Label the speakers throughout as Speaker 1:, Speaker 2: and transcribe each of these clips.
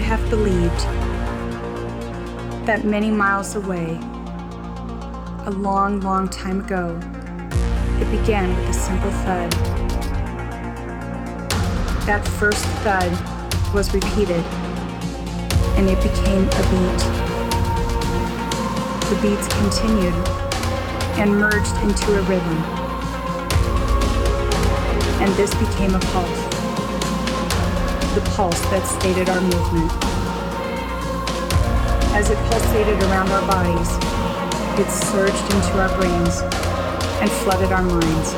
Speaker 1: Would have believed that many miles away, a long, long time ago, it began with a simple thud? That first thud was repeated, and it became a beat. The beats continued and merged into a rhythm, and this became a pulse the pulse that stated our movement. As it pulsated around our bodies, it surged into our brains and flooded our minds.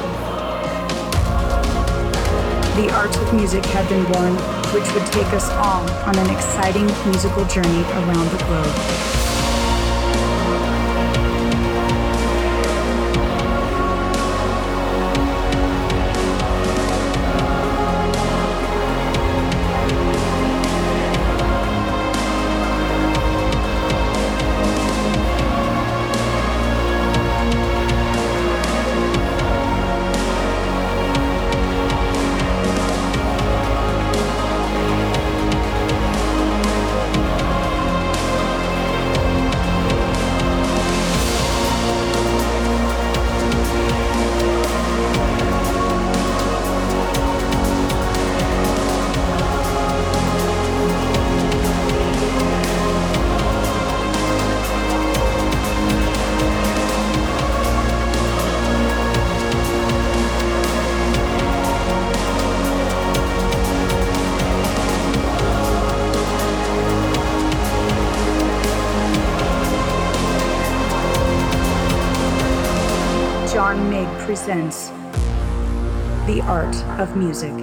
Speaker 1: The art of music had been born, which would take us all on an exciting musical journey around the globe. Presents The Art of Music.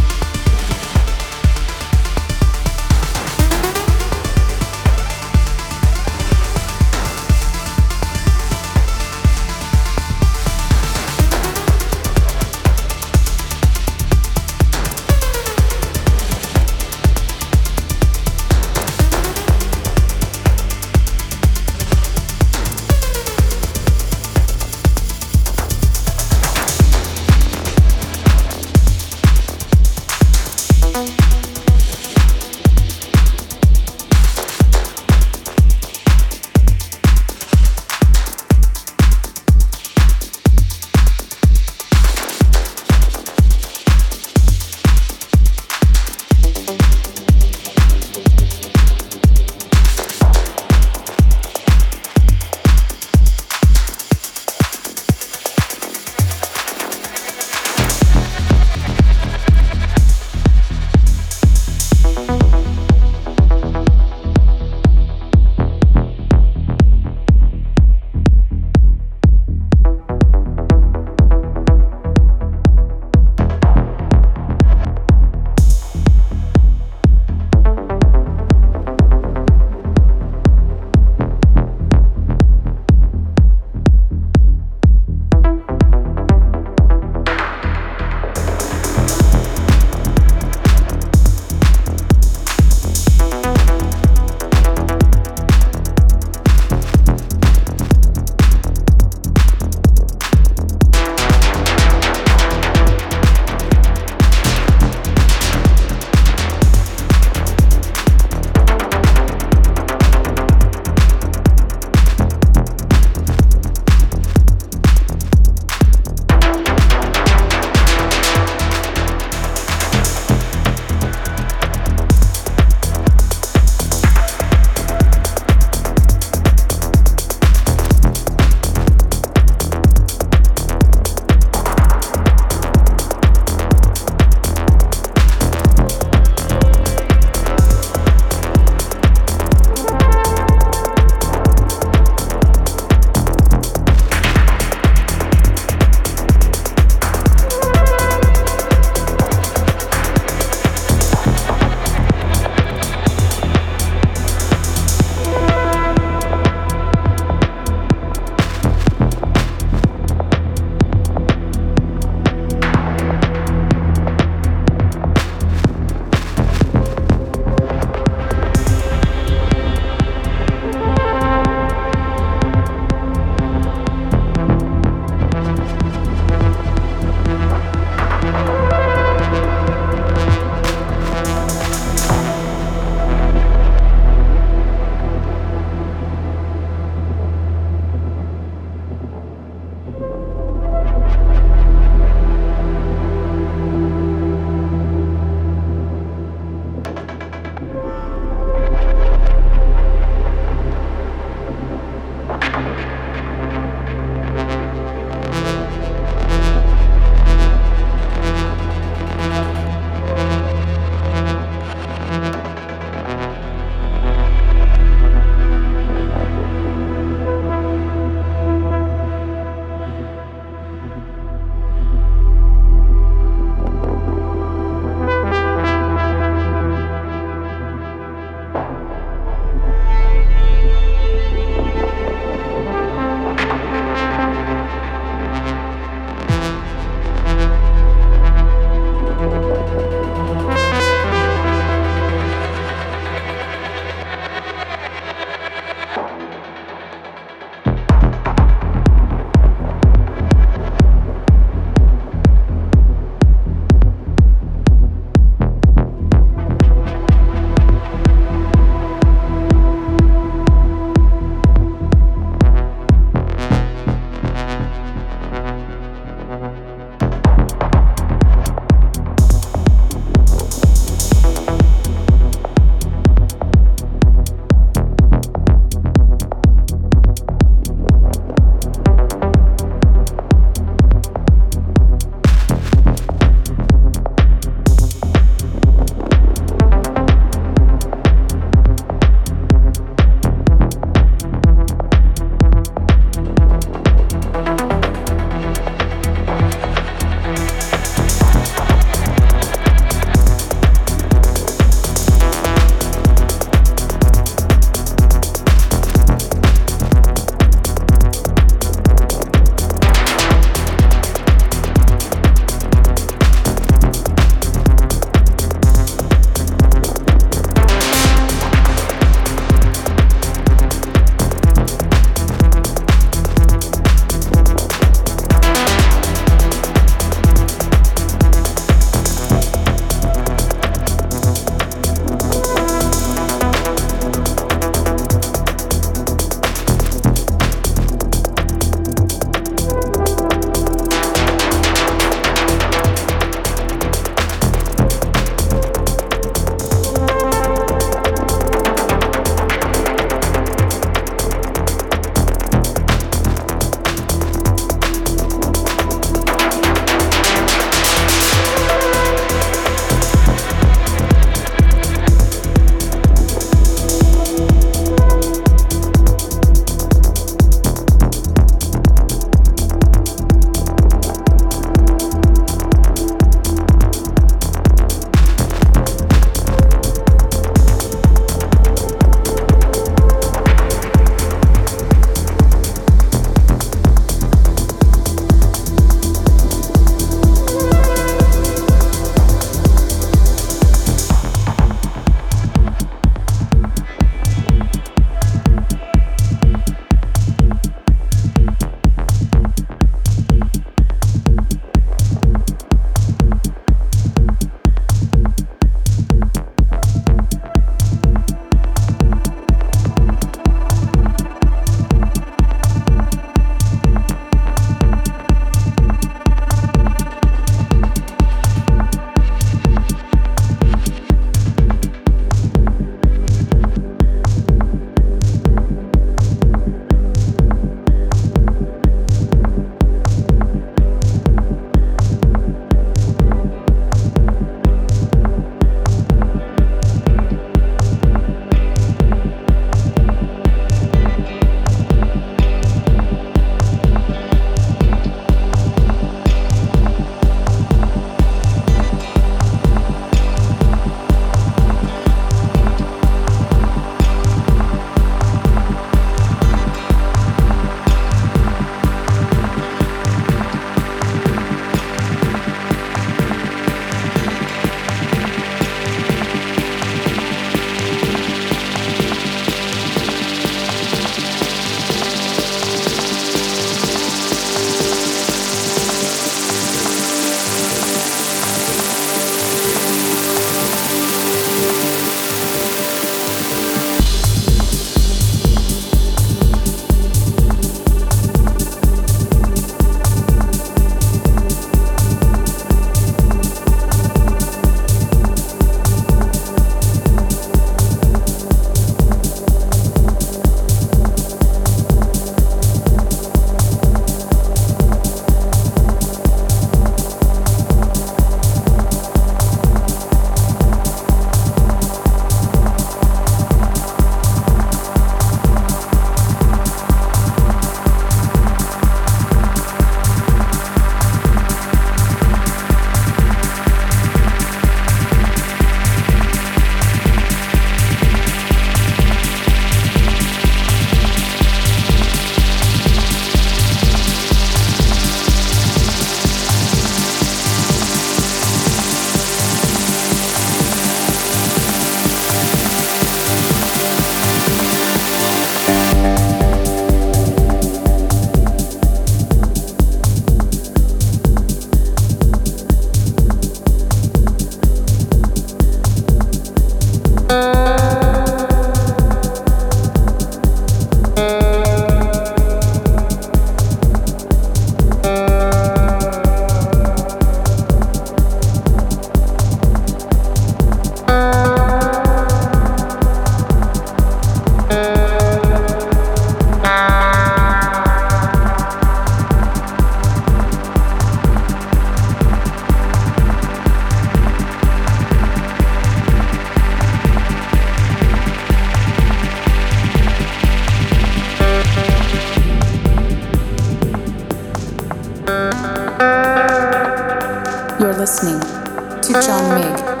Speaker 2: John Mig,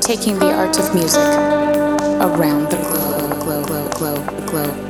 Speaker 2: taking the art of music around the globe, globe, globe, globe, globe.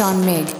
Speaker 2: John Mig.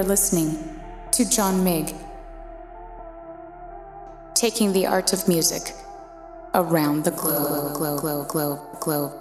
Speaker 2: You're listening to John Mig, taking the art of music around the globe, globe, globe, globe, globe.